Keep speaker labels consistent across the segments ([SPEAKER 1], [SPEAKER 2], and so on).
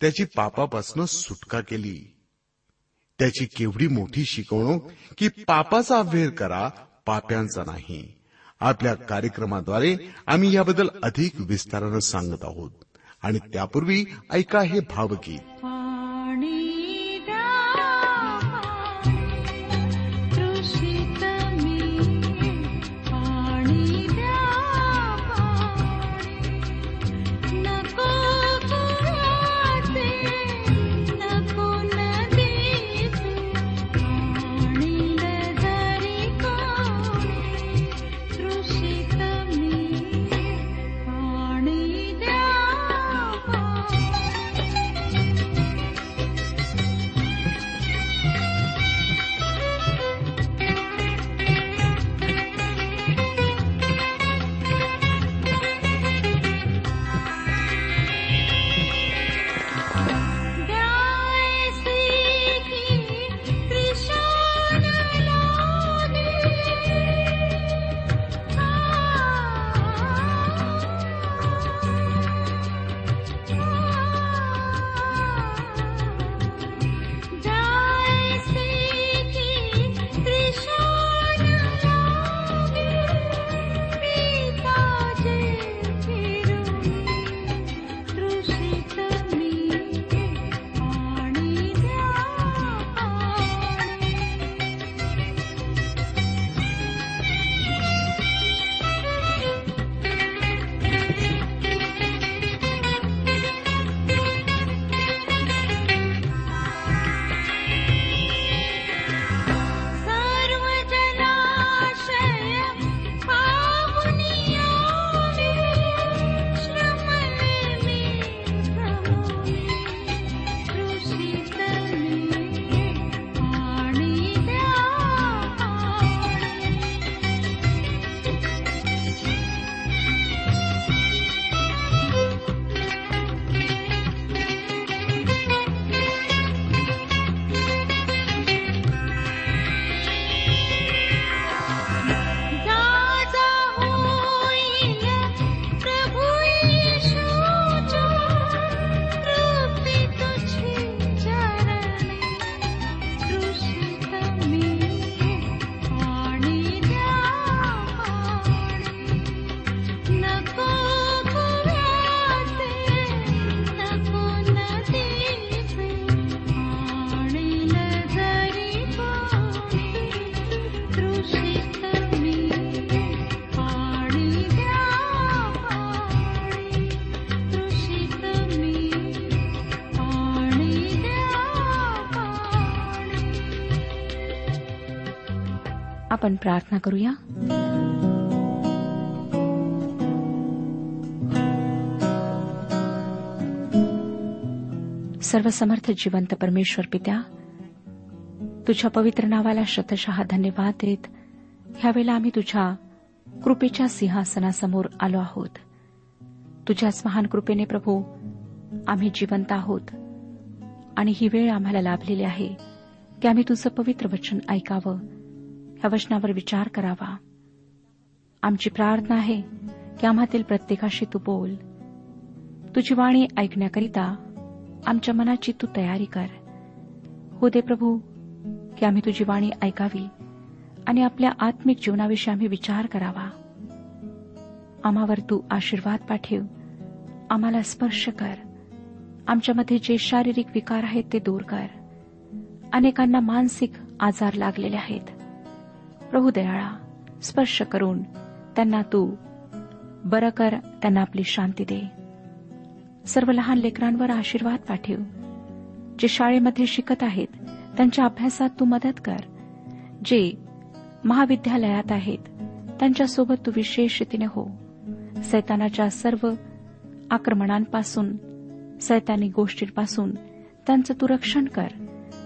[SPEAKER 1] त्याची पापापासून सुटका केली. त्याची केवढी मोठी शिकवणूक की पापाचा अभ्यर करा पाप्यांचा नाही. आपल्या कार्यक्रमाद्वारे आम्ही याबद्दल अधिक विस्तारानं सांगत आहोत. आणि त्यापूर्वी ऐका हे भावगीत.
[SPEAKER 2] आपण प्रार्थना करूया. सर्वसमर्थ जिवंत परमेश्वर पित्या तुझ्या पवित्र नावाला शतशः धन्यवाद देत ह्यावेळेला आम्ही तुझ्या कृपेच्या सिंहासनासमोर आलो आहोत. तुझ्याच महान कृपेने प्रभू आम्ही जिवंत आहोत आणि ही वेळ आम्हाला लाभलेली आहे की आम्ही तुझं पवित्र वचन ऐकावं. ह्या वचनावर विचार करावा. आमची प्रार्थना आहे की आम्हातील प्रत्येकाशी तू बोल. तुझी वाणी ऐकण्याकरिता आमच्या मनाची तू तयारी कर. हो दे प्रभू की आम्ही तुझी वाणी ऐकावी आणि आपल्या आत्मिक जीवनाविषयी आम्ही विचार करावा. आम्हावर तू आशीर्वाद पाठव. आम्हाला स्पर्श कर. आमच्यामध्ये जे शारीरिक विकार आहेत ते दूर कर. अनेकांना मानसिक आजार लागलेले आहेत. प्रभू दयाळा स्पर्श करून त्यांना तू बरं कर त्यांना आपली शांती दे. सर्व लहान लेकरांवर आशीर्वाद पाठव. जे शाळेमध्ये शिकत आहेत त्यांच्या अभ्यासात तू मदत कर. जे महाविद्यालयात आहेत त्यांच्यासोबत तू विशेष रीतीने हो. सैतानाच्या सर्व आक्रमणांपासून सैतानी गोष्टींपासून त्यांचं तू रक्षण कर.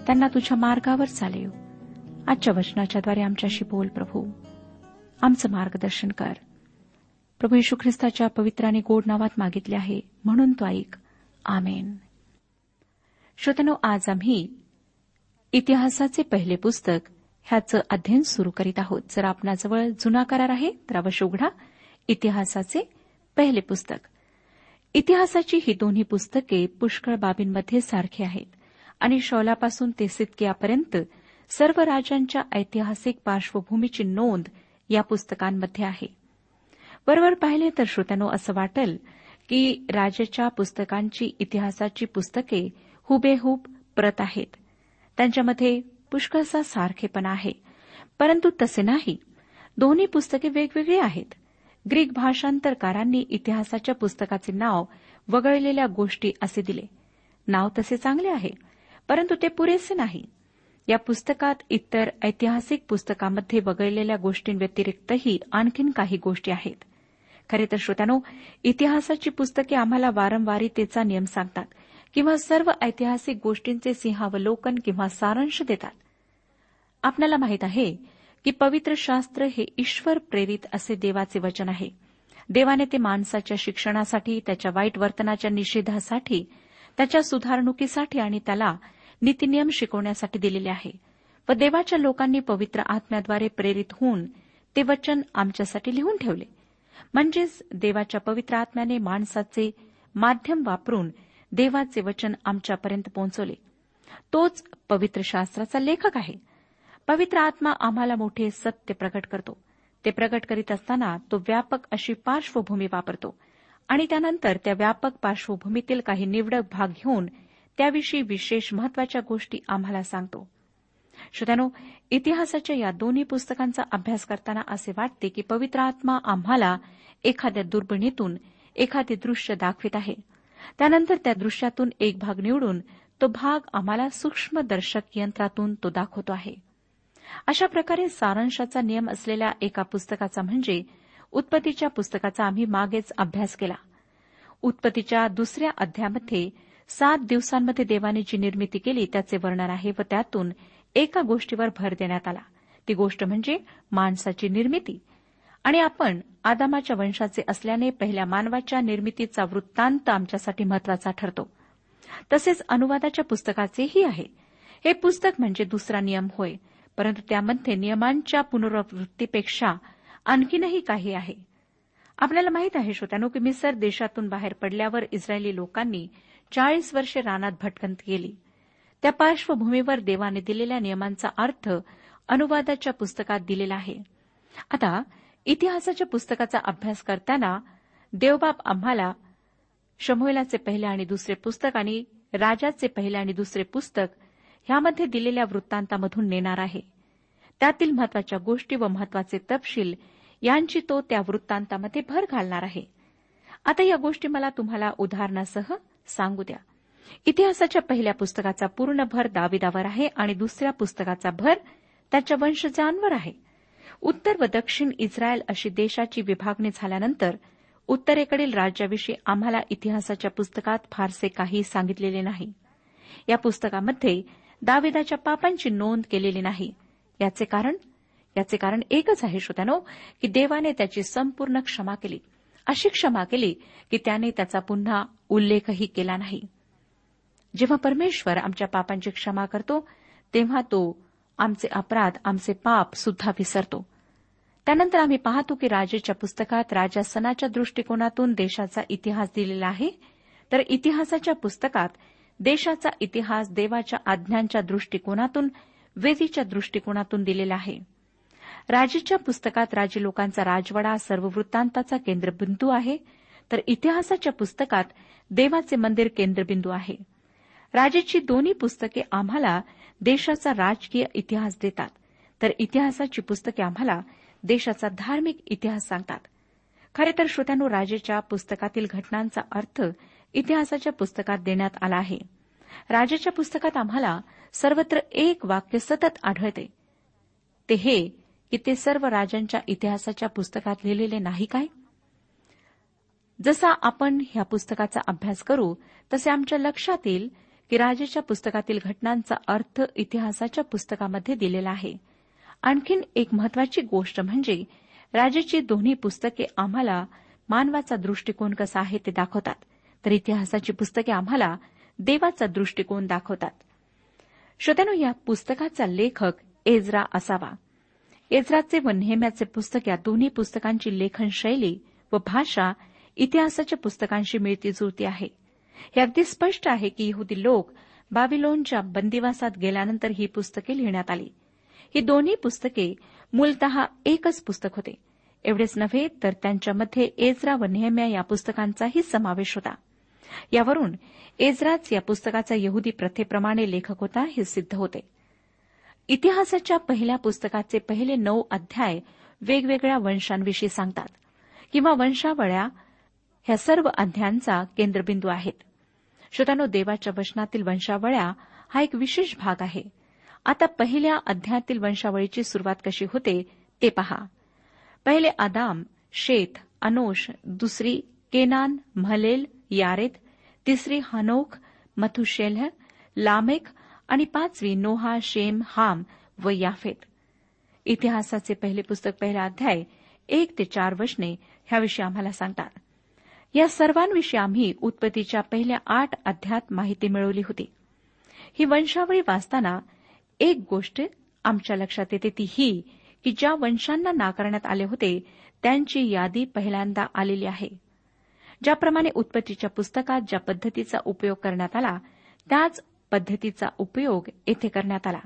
[SPEAKER 2] त्यांना तुझ्या मार्गावर चालेव. आजच्या वचनाच्याद्वारे आमच्याशी बोल प्रभू. आमचं मार्गदर्शन कर. प्रभू यशू ख्रिस्ताच्या पवित्र आणि गोड नावात मागितले आहे म्हणून तो ऐक. आमेन. श्रोतनो आज आम्ही इतिहासाचे पहिले पुस्तक ह्याचं अध्ययन सुरू करीत आहोत. जर आपणाजवळ जुना करार आहे तर अवश्य उघडा. इतिहासाचे पहिले पुस्तक. इतिहासाची ही दोन्ही पुस्तके पुष्कळ बाबींमध्ये सारखी आहेत आणि शौलापासून ते सितकियापर्यंत सर्व राजांच्या ऐतिहासिक पार्श्वभूमीची नोंद या पुस्तकांमध्ये आहे. बरोबर पाहिले तर श्रोत्यानो असं वाटेल की राजाच्या पुस्तकांची इतिहासाची पुस्तके हुबेहूब प्रत आहेत. त्यांच्यामध्ये पुष्कळसा सारखेपणा आहे. परंतु तसे नाही. दोन्ही पुस्तके वेगवेगळी आहेत. ग्रीक भाषांतरकारांनी इतिहासाच्या पुस्तकाचे नाव वगळलेल्या गोष्टी असे दिले. नाव तसे चांगले आहे परंतु ते पुरेसे नाही. या पुस्तकात इतर ऐतिहासिक पुस्तकामध्ये वगळलेल्या गोष्टींव्यतिरिक्तही आणखीन काही गोष्टी आहेत. खरे तर श्रोत्यानो इतिहासाची पुस्तके आम्हाला वारंवारितेचा नियम सांगतात किंवा सर्व ऐतिहासिक गोष्टींचे सिंहावलोकन किंवा सारांश देतात. आपल्याला माहीत आहे की पवित्र शास्त्र हे ईश्वर प्रेरित असे देवाचे वचन आहे. देवाने ते माणसाच्या शिक्षणासाठी त्याच्या वाईट वर्तनाच्या निषेधासाठी त्याच्या सुधारणुकीसाठी आणि त्याला नीतिनियम शिकवण्यासाठी दिलेले आहे. व देवाच्या लोकांनी पवित्र आत्म्याद्वारे प्रेरित होऊन ते वचन आमच्यासाठी लिहून ठेवले. म्हणजेच देवाच्या पवित्र आत्म्याने माणसाचे माध्यम वापरून देवाचे वचन आमच्यापर्यंत पोहोचवले. तोच पवित्र शास्त्राचा लेखक आहे. पवित्र आत्मा आम्हाला मोठे सत्य प्रकट करतो. ते प्रकट करीत असताना तो व्यापक अशी पार्श्वभूमी वापरतो. आणि त्यानंतर त्या व्यापक पार्श्वभूमीतील काही निवडक भाग घेऊन त्याविषयी विशेष महत्त्वाच्या गोष्टी आम्हाला सांगतो. श्रोत्यानो इतिहासाच्या या दोन्ही पुस्तकांचा अभ्यास करताना असे वाटते की पवित्र आत्मा आम्हाला एखाद्या दुर्बिणीतून एखादे दृश्य दाखवित आहे. त्यानंतर त्या दृश्यातून एक भाग निवडून तो भाग आम्हाला सूक्ष्मदर्शक यंत्रातून तो दाखवतो आहे. अशा प्रकारे सारांशाचा नियम असलेल्या एका पुस्तकाचा म्हणजे उत्पत्तीच्या पुस्तकाचा आम्ही मागेच अभ्यास केला. उत्पत्तीच्या दुसऱ्या अध्यायामध्ये सात दिवसांमध्ये देवाने जी निर्मिती केली त्याचे वर्णन आहे व त्यातून एका गोष्टीवर भर देण्यात आला. ती गोष्ट म्हणजे माणसाची निर्मिती. आणि आपण आदामाच्या वंशाचे असल्याने पहिल्या मानवाच्या निर्मितीचा वृत्तांत आमच्यासाठी महत्त्वाचा ठरतो. तसेच अनुवादाच्या पुस्तकाचेही आहे. हे पुस्तक म्हणजे दुसरा नियम होय परंतु त्यामध्ये नियमांच्या पुनरावृत्तीपेक्षा आणखीनही काही आहे. आपल्याला माहीत आहे श्रोत्यानो की मिसर देशातून बाहेर पडल्यावर इस्रायली लोकांनी चाळीस वर्षे रानात भटकंत गेली. त्या पार्श्वभूमीवर देवाने दिलेल्या नियमांचा अर्थ अनुवादाच्या पुस्तकात दिलेला आहे. आता इतिहासाच्या पुस्तकाचा अभ्यास करताना देवबाप आम्हाला शमोलाचे पहिले आणि दुसरे पुस्तक आणि राजाचे पहिले आणि दुसरे पुस्तक ह्यामध्ये दिलेल्या वृत्तांतामधून नेणार आहे. त्यातील महत्त्वाच्या गोष्टी व महत्त्वाचे तपशील यांची तो त्या वृत्तांतामध्ये भर घालणार आहे. आता या गोष्टी मला तुम्हाला उदाहरणासह सांगू द्या. इतिहासाच्या पहिल्या पुस्तकाचा पूर्ण भर दाविदावर आहे आणि दुसऱ्या पुस्तकाचा भर त्याच्या वंशजांवर आहे. उत्तर व दक्षिण इस्रायल अशी देशाची विभागणी झाल्यानंतर उत्तरेकडील राज्याविषयी आम्हाला इतिहासाच्या पुस्तकात फारसे काही सांगितलेले नाही. या पुस्तकामध्ये दाविदाच्या पापांची नोंद केलेली नाही. याचे कारण याचे कारण एकच आहे श्रोत्यानो की देवाने त्याची संपूर्ण क्षमा केली. अशी क्षमा केली की त्याने त्याचा पुन्हा उल्लेखही केला नाही. जेव्हा परमेश्वर आमच्या पापांची क्षमा करतो तेव्हा तो आमचे अपराध आमचे पाप सुद्धा विसरतो. त्यानंतर आम्ही पाहतो की राजेच्या पुस्तकात राजा सणाच्या दृष्टिकोनातून देशाचा इतिहास दिलेला आहे. तर इतिहासाच्या पुस्तकात देशाचा इतिहास देवाच्या आज्ञांच्या दृष्टिकोनातून वेदीच्या दृष्टिकोनातून दिलेला आहे. राजेच्या पुस्तकात राजे लोकांचा राजवाडा सर्व वृत्तांताचा केंद्रबिंदू आहे. तर इतिहासाच्या पुस्तकात देवाचे मंदिर केंद्रबिंदू आहे. राजेची दोन्ही पुस्तके आम्हाला देशाचा राजकीय इतिहास देतात. तर इतिहासाची पुस्तके आम्हाला देशाचा धार्मिक इतिहास सांगतात. खरे तर श्रोत्यानो राजेच्या पुस्तकातील घटनांचा अर्थ इतिहासाच्या पुस्तकात देण्यात आला आहे. राजाच्या पुस्तकात आम्हाला सर्वत्र एक वाक्य सतत आढळते. ते हे की ते सर्व राजांच्या इतिहासाच्या पुस्तकात लिहिलेले नाही काय? जसा आपण ह्या पुस्तकाचा अभ्यास करू तसे आमच्या लक्षात येईल की राजेच्या पुस्तकातील घटनांचा अर्थ इतिहासाच्या पुस्तकामध्ये दिलेला आहे. आणखीन एक महत्वाची गोष्ट म्हणजे राजेची दोन्ही पुस्तके आम्हाला मानवाचा दृष्टिकोन कसा आहे ते दाखवतात. तर इतिहासाची पुस्तके आम्हाला देवाचा दृष्टिकोन दाखवतात. श्रोत्यानो या पुस्तकाचा लेखक एजरा असावा. एजराचे व नेहम्याचे पुस्तक या दोन्ही पुस्तकांची लेखनशैली व भाषा इतिहासाच्या पुस्तकांशी मिळती जुळती आहे. हे अगदी स्पष्ट आहे की यहुदी लोक बाबिलोनच्या बंदिवासात गेल्यानंतर ही पुस्तके लिहिण्यात आली. ही दोन्ही पुस्तके मूलत एकच पुस्तक होते. एवढेच नव्हे तर त्यांच्यामध्ये एजरा व नेहम्या या पुस्तकांचाही समावेश होता. यावरून एजराच या पुस्तकाचा यहुदी प्रथेप्रमाणे लेखक होता हे सिद्ध होते. इतिहासाच्या पहिल्या पुस्तकाचे पहिले नऊ अध्याय वेगवेगळ्या वंशांविषयी सांगतात किंवा वंशावळ्या ह्या सर्व अध्यायांचा केंद्रबिंदू आहेत. श्रोतानो देवाच्या वचनातील वंशावळ्या हा एक विशेष भाग आहे. आता पहिल्या अध्यायातील वंशावळीची सुरुवात कशी होते ते पहा. पहिले आदाम शेत अनोश दुसरी केनान महलेल यारेत तिसरी हनोख मथुशेल्ह लामेक आणि पाचवी नोहा शेम हाम व याफेत. इतिहासाचे पहिले पुस्तक पहिला अध्याय एक ते चार वचने ह्याविषयी आम्हाला सांगतात. या सर्वांविषयी आम्ही उत्पत्तीच्या पहिल्या आठ अध्यात माहिती मिळवली होती. ही वंशावळी वाचताना एक गोष्ट आमच्या लक्षात येते ती ही की ज्या वंशांना नाकारण्यात आले होते त्यांची यादी पहिल्यांदा आलेली आहे. ज्याप्रमाणे उत्पत्तीच्या पुस्तकात ज्या पद्धतीचा उपयोग करण्यात आला त्याच पद्धतीचा उपयोग येथे करण्यात आला.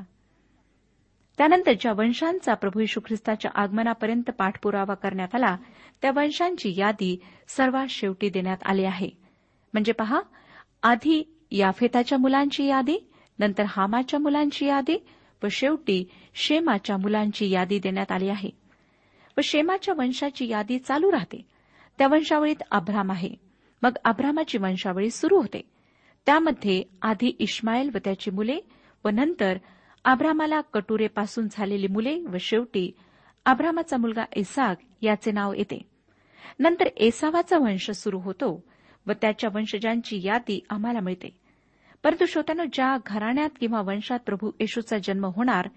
[SPEAKER 2] त्यानंतर ज्या वंशांचा प्रभू यशू ख्रिस्ताच्या आगमनापर्यंत पाठपुरावा करण्यात आला त्या वंशांची यादी सर्वात शेवटी देण्यात आली आहे. म्हणजे पहा आधी याफेताच्या मुलांची यादी नंतर हामाच्या मुलांची यादी व शेवटी शेमाच्या मुलांची यादी देण्यात आली आहे. व शेमाच्या वंशाची यादी चालू राहते. त्या वंशावळीत अब्राम आहे. मग अब्रामाची वंशावळी सुरू होते. त्यामध्ये आधी इस्माईल व त्याची मुले व नंतर आब्रामाला कटुरेपासून झालेली मुले व शेवटी आब्रामाचा मुलगा एसाक याचे नाव येते. नंतर एसावाचा वंश सुरू होतो व त्याच्या वंशजांची यादी आम्हाला मिळते. परंतु श्रोत्यानं ज्या घराण्यात किंवा वंशात प्रभू येशूचा जन्म होणार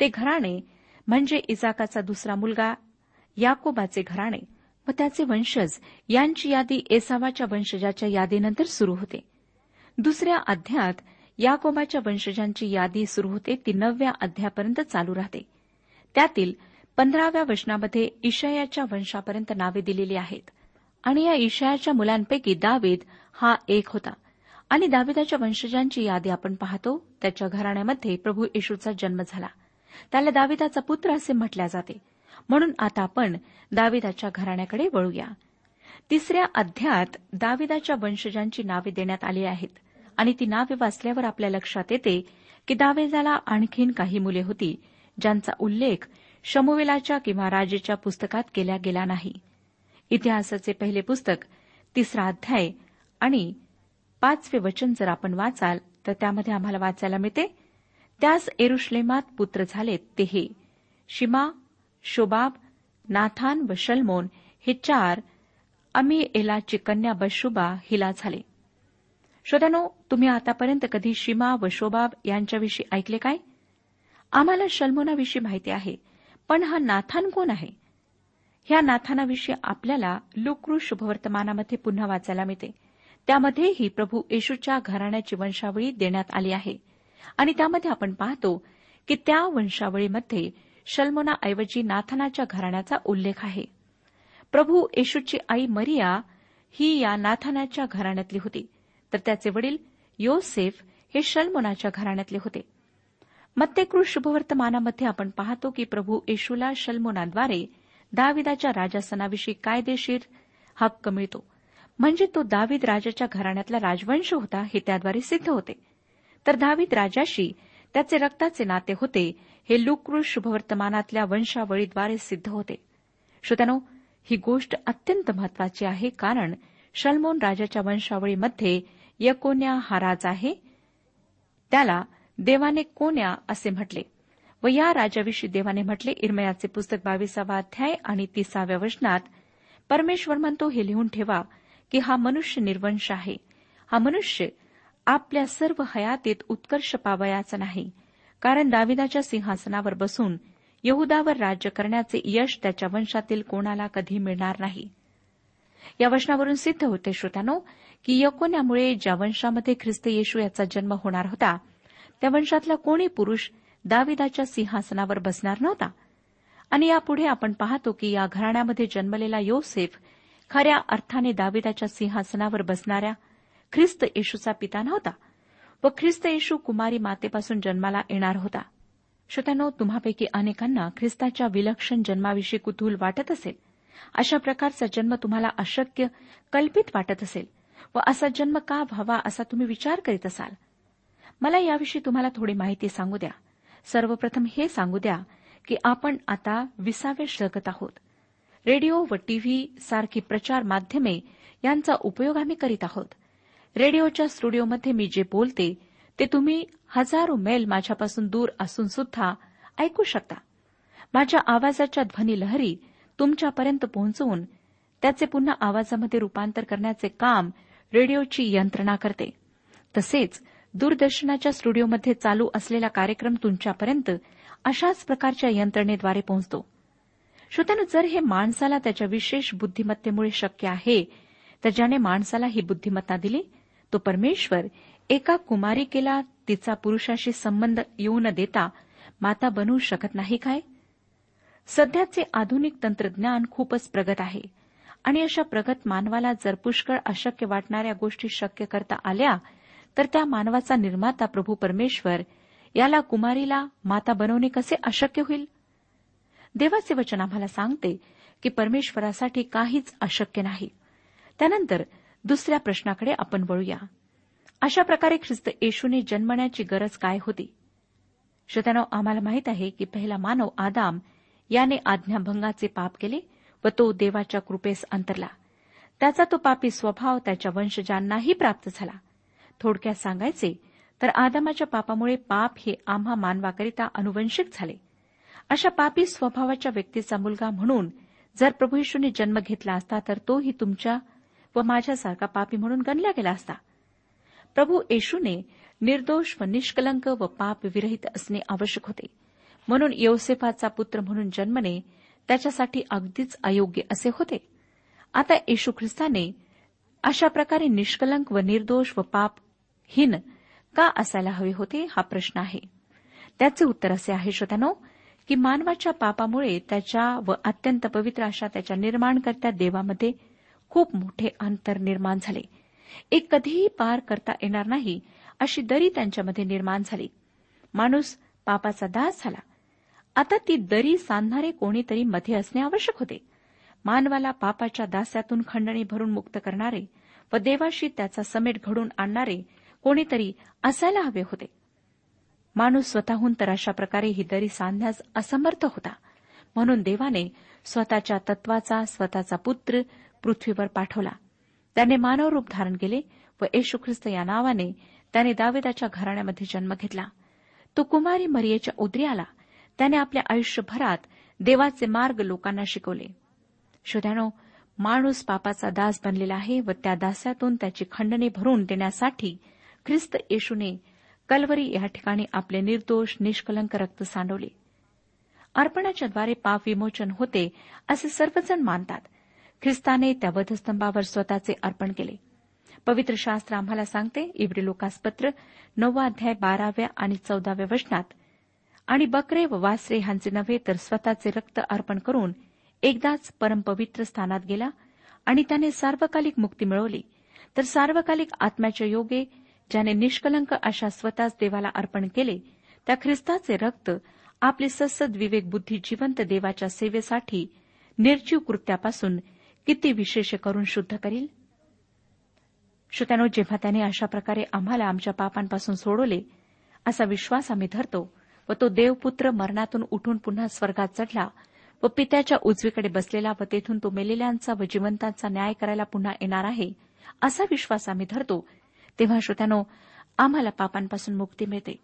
[SPEAKER 2] ते घराणे म्हणजे इजाकाचा दुसरा मुलगा याकोबाचे घराणे व त्याचे वंशज यांची यादी एसावाच्या वंशजाच्या यादीनंतर सुरू होते. दुसऱ्या अध्यात याकोबाच्या वंशजांची यादी सुरू होते ती नवव्या अध्यापर्यंत चालू राहते. त्यातील पंधराव्या वचनामध्ये ईशयाच्या वंशापर्यंत नावे दिलेली आहेत. आणि या ईशयाच्या मुलांपैकी दावीद हा एक होता. आणि दाविदाच्या वंशजांची यादी आपण पाहतो त्याच्या घराण्यामध्ये प्रभू येशूचा जन्म झाला. त्याला दाविदाचा पुत्र असे म्हटल्या जाते. म्हणून आता आपण दाविदाच्या घराण्याकडे वळूया. तिसऱ्या अध्यात दाविदाच्या वंशजांची नावे देण्यात आली आहेत. आणि ती नावे वाचल्यावर आपल्या लक्षात येते की दावेजाला आणखीन काही मुले होती ज्यांचा उल्लेख शमुवेलाच्या किंवा राजेच्या पुस्तकात केला गेला नाही. इतिहासाचे पहिले पुस्तक तिसरा अध्याय आणि पाचवे वचन जर आपण वाचाल तर त्यामध्ये आम्हाला वाचायला मिळते त्यास एरुश्लेमात पुत्र झालेत ते हे शिमा शोबाब नाथान व शलमोन हे चार अमी एलाची कन्या बशुबा हिला झाले. श्रोत्यानो तुम्ही आतापर्यंत कधी शिमा व शोबाब यांच्याविषयी ऐकले काय? आम्हाला शल्मोनाविषयी माहिती आहे पण हा नाथान कोण आहे? ह्या नाथानाविषयी आपल्याला लुक्रू शुभवर्तमानामध्ये पुन्हा वाचायला मिळते. त्यामध्येही प्रभू येशूच्या घराण्याची वंशावळी देण्यात आली आहे. आणि त्यामध्ये आपण पाहतो की त्या वंशावळीमध्ये शल्मोनाऐवजी नाथानाच्या घराण्याचा उल्लेख आहे. प्रभू येशूची आई मरिया ही या नाथानाच्या घराण्यातली होती. तर त्याचे वडील योसेफ हे शल्मोनाच्या घराण्यातले होते. मत्तेकृ शुभवर्तमानामध्ये आपण पाहतो की प्रभू येशूला शल्मोनाद्वारे दाविदाच्या राजासनाविषयी कायदेशीर हक्क मिळतो. म्हणजे तो दावीद राजाच्या घराण्यातला राजवंश होता हे त्याद्वारे सिद्ध होते. तर दावीद राजाशी त्याचे रक्ताचे नाते होते हे लुक्रू शुभवर्तमानातल्या वंशावळीद्वारे सिद्ध होते. श्रोत्यानो ही गोष्ट अत्यंत महत्वाची आहे कारण शल्मोन राजाच्या वंशावळीमध्ये यकोन्या हा राज आहे. त्याला देवाने कोण्या असे म्हटले. व या राजाविषयी देवाने म्हटले इरमयाचे पुस्तक बावीसावा अध्याय आणि तिसाव्या वचनात परमेश्वर म्हणतो हे लिहून ठेवा की हा मनुष्य निर्वंश आहे. हा मनुष्य आपल्या सर्व हयातीत उत्कर्ष पावयाचा नाही. कारण दाविदाच्या सिंहासनावर बसून यहुदावर राज्य करण्याचे यश त्याच्या वंशातील कोणाला कधी मिळणार नाही. या वचनावरून सिद्ध होते श्रोत्यानो की यकोन्यामुळे ज्या वंशामध्ये ख्रिस्त येशू याचा जन्म होणार होता त्या वंशातला कोणी पुरुष दाविदाच्या सिंहासनावर बसणार नव्हता? आणि यापुढे आपण पाहतो की या घराण्यामध्ये जन्मलेला योसेफ खऱ्या अर्थाने दाविदाच्या सिंहासनावर बसणाऱ्या ख्रिस्त येशूचा पिता नव्हता व ख्रिस्त येशू कुमारी मातेपासून जन्माला येणार होता. श्रोत्यानो तुम्हापैकी अनेकांना ख्रिस्ताच्या विलक्षण जन्माविषयी कुतूहल वाटत असेल. अशा प्रकारचा जन्म तुम्हाला अशक्य कल्पित वाटत असेल. व असा जन्म का व्हावा असा तुम्ही विचार करीत असाल? मला याविषयी तुम्हाला थोडी माहिती सांगू द्या. सर्वप्रथम हे सांगू द्या की आपण आता विसाव्या जगत आहोत. रेडिओ व टीव्ही सारखी प्रचार माध्यमे यांचा उपयोग आम्ही करीत आहोत. रेडिओच्या स्टुडिओमध्ये मी जे बोलते ते तुम्ही हजारो मैल माझ्यापासून दूर असून सुद्धा ऐकू शकता. माझ्या आवाजाच्या ध्वनी लहरी तुमच्यापर्यंत पोहोचवून त्याचे पुन्हा आवाजामध्ये रूपांतर करण्याचे काम रेडिओची यंत्रणा करते. तसेच दूरदर्शनाच्या स्टुडिओमध्ये चालू असलेला कार्यक्रम तुमच्यापर्यंत अशाच प्रकारच्या यंत्रणेद्वारे पोहोचतो. श्रोत्यानं जर हे माणसाला त्याच्या विशेष बुद्धिमत्तेमुळे शक्य आहे तर ज्याने माणसाला ही बुद्धिमत्ता दिली तो परमेश्वर एका कुमारिकेला तिचा पुरुषाशी संबंध येऊ न देता माता बनवू शकत नाही काय? सध्याचे आधुनिक तंत्रज्ञान खूपच प्रगत आहे. आणि अशा प्रगत मानवाला जर पुष्कळ अशक्य वाटणाऱ्या गोष्टी शक्य करता आल्या तर त्या मानवाचा निर्माता प्रभू परमेश्वर याला कुमारीला माता बनवणे कसे अशक्य होईल? देवाचे वचन आम्हाला सांगते की परमेश्वरासाठी काहीच अशक्य नाही. त्यानंतर दुसऱ्या प्रश्नाकडे आपण वळूया. अशा प्रकारे ख्रिस्त येशूने जन्मण्याची गरज काय होती? श्रोत्यानो आम्हाला माहीत आहे की पहिला मानव आदाम याने आज्ञाभंगाचे पाप केले व तो देवाच्या कृपेस अंतरला. त्याचा तो पापी स्वभाव त्याच्या वंशजांनाही प्राप्त झाला. थोडक्यात सांगायचे तर आदामाच्या पापामुळे पाप हे आम्हा मानवाकरिता अनुवंशिक झाले. अशा पापी स्वभावाच्या व्यक्तीचा मुलगा म्हणून जर प्रभू येशूने जन्म घेतला असता तर तोही तुमच्या व माझ्यासारखा पापी म्हणून गणला गेला असता. प्रभू येशूने निर्दोष व निष्कलंक व पाप विरहित असणे आवश्यक होते. म्हणून योसेफाचा पुत्र म्हणून जन्मणे त्याच्यासाठी अगदीच अयोग्य असे होते. आता येशू ख्रिस्ताने अशा प्रकारे निष्कलंक व निर्दोष व पापहीन का असायला हवे होते हा प्रश्न आहे. त्याचे उत्तर असे आहे श्रोत्यानो की मानवाच्या पापामुळे त्याच्या व अत्यंत पवित्र अशा त्याच्या निर्माणकर्त्या देवामध्ये खूप मोठे अंतर निर्माण झाले. एक कधीही पार करता येणार नाही अशी दरी त्यांच्यामध्ये निर्माण झाली. माणूस पापाचा दास झाला. आता ती दरी सांधणारे कोणीतरी मध्ये असणे आवश्यक होते. मानवाला पापाच्या दास्यातून खंडणी भरून मुक्त करणारे व देवाशी त्याचा समेट घडून आणणारे कोणीतरी असायला हवे होते. माणूस स्वतःहून तर अशा प्रकारे ही दरी सांधण्यास असमर्थ होता. म्हणून देवाने स्वतःच्या तत्वाचा स्वतःचा पुत्र पृथ्वीवर पाठवला. त्याने मानव रूप धारण केले व येशू ख्रिस्त या नावाने त्याने दावेदाच्या घराण्यामध्ये जन्म घेतला. तो कुमारी मरियेच्या उदरी आला. त्याने आपल्या आयुष्यभरात देवाचे मार्ग लोकांना शिकवले. श्रोत्यानो माणूस पापाचा दास बनलेला आहे व त्या दास्यातून त्याची खंडणी भरून देण्यासाठी ख्रिस्त येशूने कलवरी या ठिकाणी आपले निर्दोष निष्कलंक रक्त सांडवले. अर्पणाच्याद्वारे पाप विमोचन होते असे सर्वजण मानतात. ख्रिस्ताने त्या वधस्तंभावर स्वतःचे अर्पण केले. पवित्र शास्त्र आम्हाला सांगते इब्री लोकासपत्र नववा अध्याय बाराव्या आणि चौदाव्या वचनात आणि बकरे व वासरे ह्यांचे नव्हे तर स्वतःचे रक्त अर्पण करून एकदाच परमपवित्र स्थानात गेला आणि त्याने सार्वकालिक मुक्ती मिळवली. तर सार्वकालिक आत्म्याच्या योगे ज्याने निष्कलंक अशा स्वतःच देवाला अर्पण केले त्या ख्रिस्ताचे रक्त आपली ससद विवेक बुद्धी जिवंत देवाच्या सेवेसाठी निर्जीव कृत्यापासून किती विशेष करून शुद्ध करील? श्रोत्यानो जेव्हा त्याने अशा प्रकारे आम्हाला आमच्या पापांपासून सोडवले असा विश्वास आम्ही धरतो व तो देवपुत्र मरणातून उठून पुन्हा स्वर्गात चढला व पित्याच्या उजवीकडे बसलेला व तेथून तो मेलेल्यांचा व जिवंतांचा न्याय करायला पुन्हा येणार आहे असा विश्वास आम्ही धरतो. तेव्हा श्रोत्यानो आम्हाला पापांपासून मुक्ती मिळते.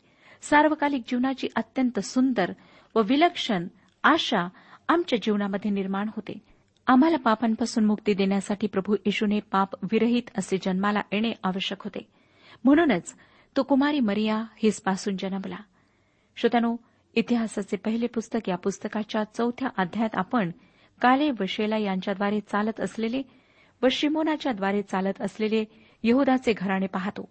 [SPEAKER 2] सार्वकालिक जीवनाची अत्यंत सुंदर व विलक्षण आशा आमच्या जीवनामध्ये निर्माण होते. आम्हाला पापांपासून मुक्ती देण्यासाठी प्रभू येशूने पाप विरहित असे जन्माला येणे आवश्यक होते. म्हणूनच तो कुमारी मरिया हिसपासून जन्मला. श्रोत्यानो इतिहासाचे पहिले पुस्तक या पुस्तकाच्या चौथ्या अध्यायात आपण काले व शेला यांच्याद्वारे चालत असलेले व शिमोनाच्याद्वारे चालत असलेले यहुदाचे घराणे पाहतो.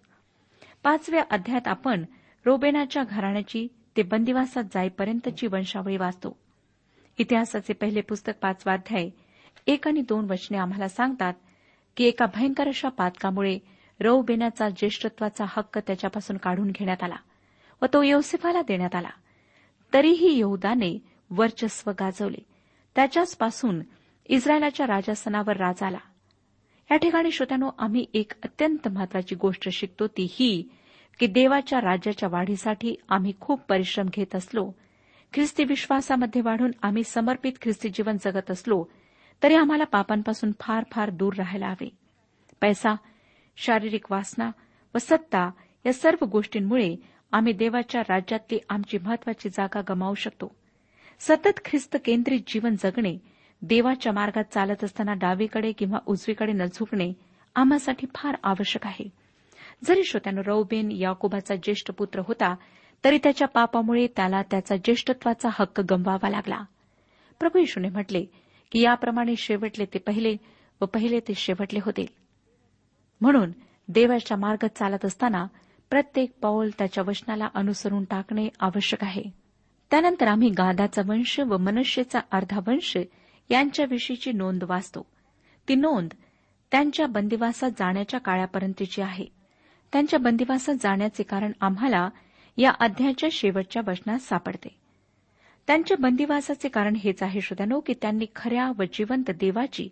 [SPEAKER 2] पाचव्या अध्यायात आपण रोबेनाच्या घराण्याची ते बंदिवासात जाईपर्यंतची वंशावळी वाचतो. इतिहासाचे पहिले पुस्तक पाचवा अध्याय एक आणि दोन वचने आम्हाला सांगतात की एका भयंकर अशा पातकामुळे रौबेनाचा ज्येष्ठत्वाचा हक्क त्याच्यापासून काढून घेण्यात आला. व तो योसेफाला देण्यात आला. तरीही यहुदाने वर्चस्व गाजवले. त्याच्याचपासून इस्रायलाच्या राजासनावर राज आला. या ठिकाणी श्रोत्यानो आम्ही एक अत्यंत महत्वाची गोष्ट शिकतो ती ही की देवाच्या राज्याच्या वाढीसाठी आम्ही खूप परिश्रम घेत असलो ख्रिस्ती विश्वासामध्ये वाढून आम्ही समर्पित ख्रिस्ती जीवन जगत असलो तरी आम्हाला पापांपासून फार फार दूर राहायला हवे. पैसा शारीरिक वासना व सत्ता या सर्व गोष्टींमुळे आम्ही देवाच्या राज्यातली आमची महत्वाची जागा गमावू शकतो. सतत ख्रिस्त केंद्रित जीवन जगणे देवाच्या मार्गात चालत असताना डावीकडे किंवा उजवीकडे न झुकणे आम्हासाठी फार आवश्यक आहे. जरी श्रोत्यानं रौबेन याकोबाचा ज्येष्ठ पुत्र होता तरी त्याच्या पापामुळे त्याला त्याचा ज्येष्ठत्वाचा हक्क गमवावा लागला. प्रभू येशूने म्हटले की याप्रमाणे शेवटले ते पहिले व पहिले ते शेवटले होते. म्हणून देवाच्या मार्गात चालत असताना प्रत्येक पाऊल त्याच्या वचनाला अनुसरून टाकणे आवश्यक आहे. त्यानंतर आम्ही गादाचा वंश व मनुष्यचा अर्धा वंश यांच्याविषयीची नोंद वाचतो. ती नोंद त्यांच्या बंदिवासात जाण्याच्या काळापर्यंतची आहे. त्यांच्या बंदिवासात जाण्याचे कारण आम्हाला या अध्यायाच्या शेवटच्या वचनात सापडते. त्यांच्या बंदिवासाचे कारण हेच आहे श्रोत्यानो की त्यांनी खऱ्या व जिवंत देवाची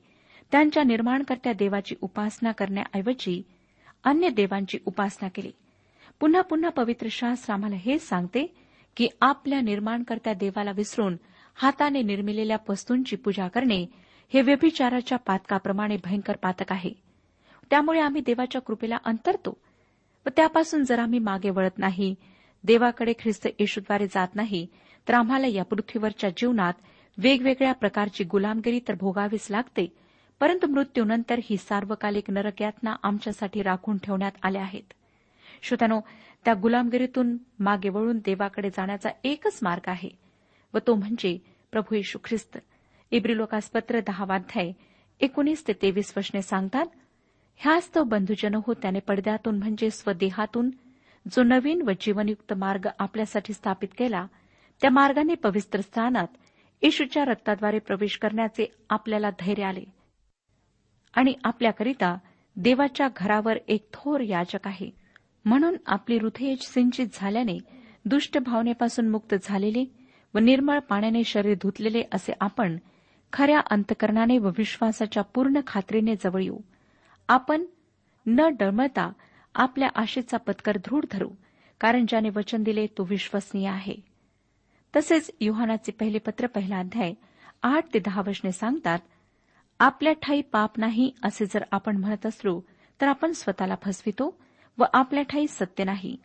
[SPEAKER 2] त्यांच्या निर्माणकर्त्या देवाची उपासना करण्याऐवजी अन्य देवांची उपासना केली. पुन्हा पुन्हा पवित्र शास्त्र आम्हाला हेच सांगते की आपल्या निर्माणकर्त्या देवाला विसरून हाताने निर्मिलेल्या वस्तूंची पूजा करणे हे व्यभिचाराच्या पातकाप्रमाणे भयंकर पातक आहे. त्यामुळे आम्ही देवाच्या कृपेला अंतरतो व त्यापासून जर आम्ही मागे वळत नाही देवाकडे ख्रिस्त येशूद्वारे जात नाही तर आम्हाला या पृथ्वीवरच्या जीवनात वेगवेगळ्या प्रकारची गुलामगिरी तर भोगावीच लागते परंतु मृत्यूनंतर ही सार्वकालिक नरकयातना आमच्यासाठी राखून ठेवण्यात आल्या आहेत. श्रोत्यानो त्या गुलामगिरीतून मागे वळून देवाकडे जाण्याचा एकच मार्ग आहे व तो म्हणजे प्रभू येशू ख्रिस्त. इब्रिलोकासपत्र दहावाध्याय एकोणीस ते तेवीस वशने सांगतात ह्याच तो बंधुजन हो त्याने पडद्यातून म्हणजे स्वदेहातून जो नवीन व जीवनयुक्त मार्ग आपल्यासाठी स्थापित केला त्या मार्गाने पवित्र स्थानात येशूच्या रक्ताद्वारे प्रवेश करण्याचे आपल्याला धैर्य आले. आणि आपल्याकरिता देवाच्या घरावर एक थोर याचक आहे. म्हणून आपली हृदय सिंचित झाल्याने दुष्ट भावनेपासून मुक्त झालेले व निर्मळ पाण्याने शरीर धुतलेले असे आपण खऱ्या अंतकरणाने व विश्वासाच्या पूर्ण खात्रीने जवळ येऊ. आपण न डळमळता आपल्या आशेचा पत्कर दृढ धरू कारण ज्याने वचन दिले तो विश्वसनीय आहे. तसेच युहानाचे पहिले पत्र पहिला अध्याय आठ ते दहा वचने सांगतात आपल्या ठाई पाप नाही असे जर आपण म्हणत असलो तर आपण स्वतःला फसवितो व आपल्या ठाई सत्य नाही.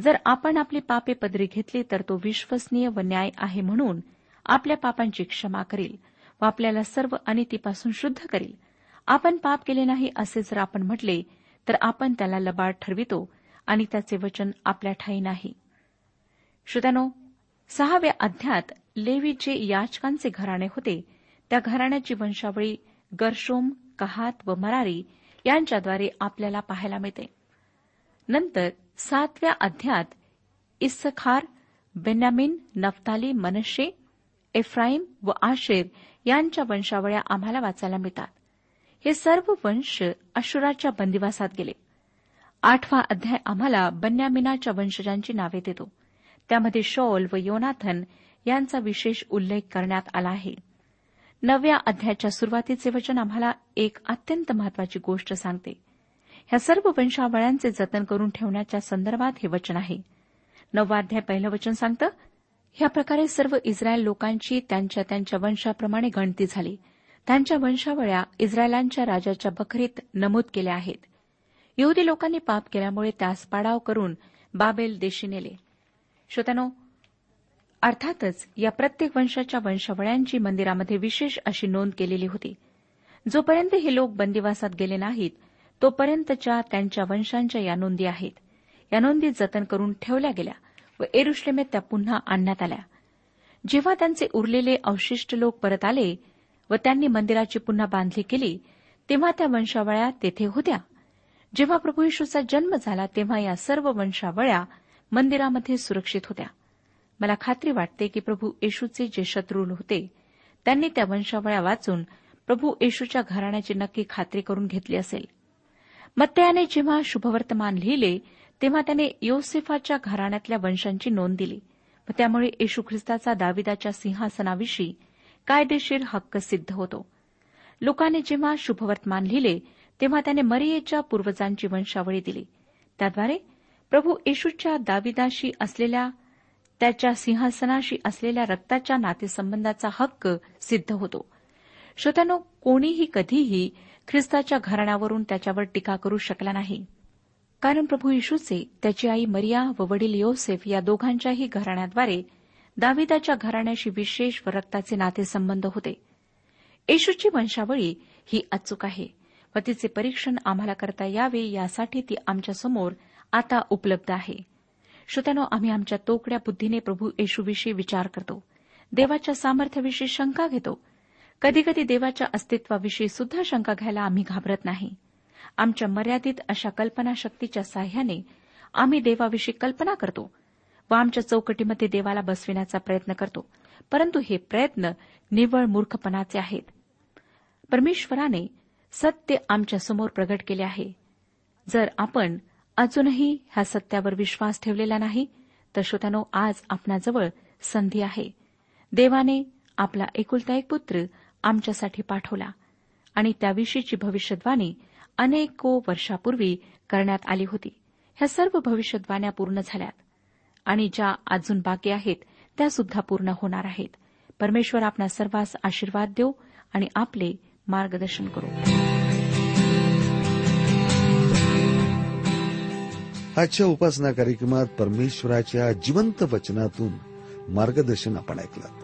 [SPEAKER 2] जर आपण आपली पापे पदरी घेतली तर तो विश्वसनीय व न्याय आहे म्हणून आपल्या पापांची क्षमा करील व आपल्याला सर्व अनितीपासून शुद्ध करील. आपण पाप केले नाही असे जर आपण म्हटले तर आपण त्याला लबाड ठरवितो आणि त्याचे वचन आपल्या ठाई नाही. श्रोत्यानो सहाव्या अध्यात लेवी जे याचकांचे घराणे होते त्या घराण्याची वंशावळी गर्शोम कहात व मरारी यांच्याद्वारे आपल्याला पाहायला मिळते. नंतर सातव्या अध्यात Issachar Benjamin Naphtali Manasseh Ephraim व आशेर यांच्या वंशावळ्या आम्हाला वाचायला मिळतात. हे सर्व वंश अशुराच्या बंदिवासात गेले. आठवा अध्याय आम्हाला बन्यामिनाच्या वंशजांची नावे देतो. त्यामध्ये शॉल व योनाथन यांचा विशेष उल्लेख करण्यात आला आहे. नवव्या अध्यायाच्या सुरुवातीचे वचन आम्हाला एक अत्यंत महत्वाची गोष्ट सांगते. ह्या सर्व वंशावळ्यांचे जतन करून ठेवण्याच्या संदर्भात हे वचन आहे. नववाध्याय पहिलं वचन सांगतं ह्या प्रकारे सर्व इस्रायल लोकांची त्यांच्या त्यांच्या वंशाप्रमाणे गणती झाली. त्यांच्या वंशावळ्या इस्रायलांच्या राजाच्या बखरीत नमूद केल्या आहेत. यहुदी लोकांनी पाप केल्यामुळे त्यास पाडाव करून बाबेल देशी नेले. श्रोत्यानो अर्थातच या प्रत्येक वंशाच्या वंशावळ्यांची मंदिरामध्ये विशेष अशी नोंद केलेली होती. जोपर्यंत हे लोक बंदिवासात गेले नाहीत तोपर्यंतच्या त्यांच्या वंशांच्या या नोंदी आहेत. या नोंदी जतन करून ठेवल्या गेल्या व एरुश्लेमेत त्या पुन्हा आणण्यात आल्या. जेव्हा त्यांचे उरलेले अवशिष्ट लोक परत आले व त्यांनी मंदिराची पुन्हा बांधली केली तेव्हा त्या वंशावळ्या तेथे होत्या. जेव्हा प्रभू येशूचा जन्म झाला तेव्हा या सर्व वंशावळ्या मंदिरामध्ये सुरक्षित होत्या. मला खात्री वाटते की प्रभू येशूचे जे शत्रू होते त्यांनी त्या वंशावळ्या वाचून प्रभू येशूच्या घराण्याची नक्की खात्री करून घेतली असेल. मत्तयाने जेव्हा शुभवर्तमान लिहिले तेव्हा त्याने योसेफाच्या घराण्यातल्या वंशांची नोंद दिली. व त्यामुळे येशू ख्रिस्ताचा दाविदाच्या सिंहासनाविषयी कायदेशीर हक्क सिद्ध होतो. लोकांनी जेव्हा शुभवर्तमान लिहिले तेव्हा त्याने मरियेच्या पूर्वजांची वंशावळी दिली. त्याद्वारे प्रभू येशूच्या दाविदाशी असलेल्या त्याच्या सिंहासनाशी असलेल्या रक्ताच्या नातेसंबंधाचा हक्क सिद्ध होतो. श्रोत्यानो कोणीही कधीही ख्रिस्ताच्या घराण्यावरून त्याच्यावर टीका करू शकला नाही. कारण प्रभू येशूचे त्याची आई मरिया व वडील योसेफ या दोघांच्याही घराण्याद्वारे दाविदाच्या घराण्याशी विशेष व रक्ताचे नातेसंबंध होते. येशूची वंशावळी ही अचूक आहे व तिचे परीक्षण आम्हाला करता यावे यासाठी ती आमच्यासमोर आता उपलब्ध आहे. श्रोत्यानो आम्ही आमच्या तोकड्या बुद्धीने प्रभू येशूविषयी विचार करतो. देवाच्या सामर्थ्याविषयी शंका घेतो. कधीकधी देवाच्या अस्तित्वाविषयी सुद्धा शंका घ्यायला आम्ही घाबरत नाही. आमच्या मर्यादित अशा कल्पनाशक्तीच्या साह्याने आम्ही देवाविषयी कल्पना करतो व आमच्या चौकटीमध्ये देवाला बसविण्याचा प्रयत्न करतो. परंतु हे प्रयत्न निव्वळ मूर्खपणाचे आहेत. परमेश्वराने सत्य आमच्यासमोर प्रगट केले आहे. जर आपण अजूनही ह्या सत्यावर विश्वास ठेवलेला नाही तर श्रोत्यानो आज आपणाजवळ संधी आहे. देवाने आपला एकुलता एक पुत्र आमच्यासाठी पाठवला. आणि त्याविषयीची भविष्यद्वाणी अनेको वर्षापूर्वी करण्यात आली होती. ह्या सर्व भविष्यद्वाण्या पूर्ण झाल्यात. आणि ज्या अजून बाकी आहेत त्या सुद्धा पूर्ण होणार आहेत. परमेश्वर आपणा सर्वांस आशीर्वाद देऊ आणि आपले मार्गदर्शन करू.
[SPEAKER 3] आजच्या उपासना कार्यक्रमात परमेश्वराच्या जिवंत वचनातून मार्गदर्शन आपण ऐकलं.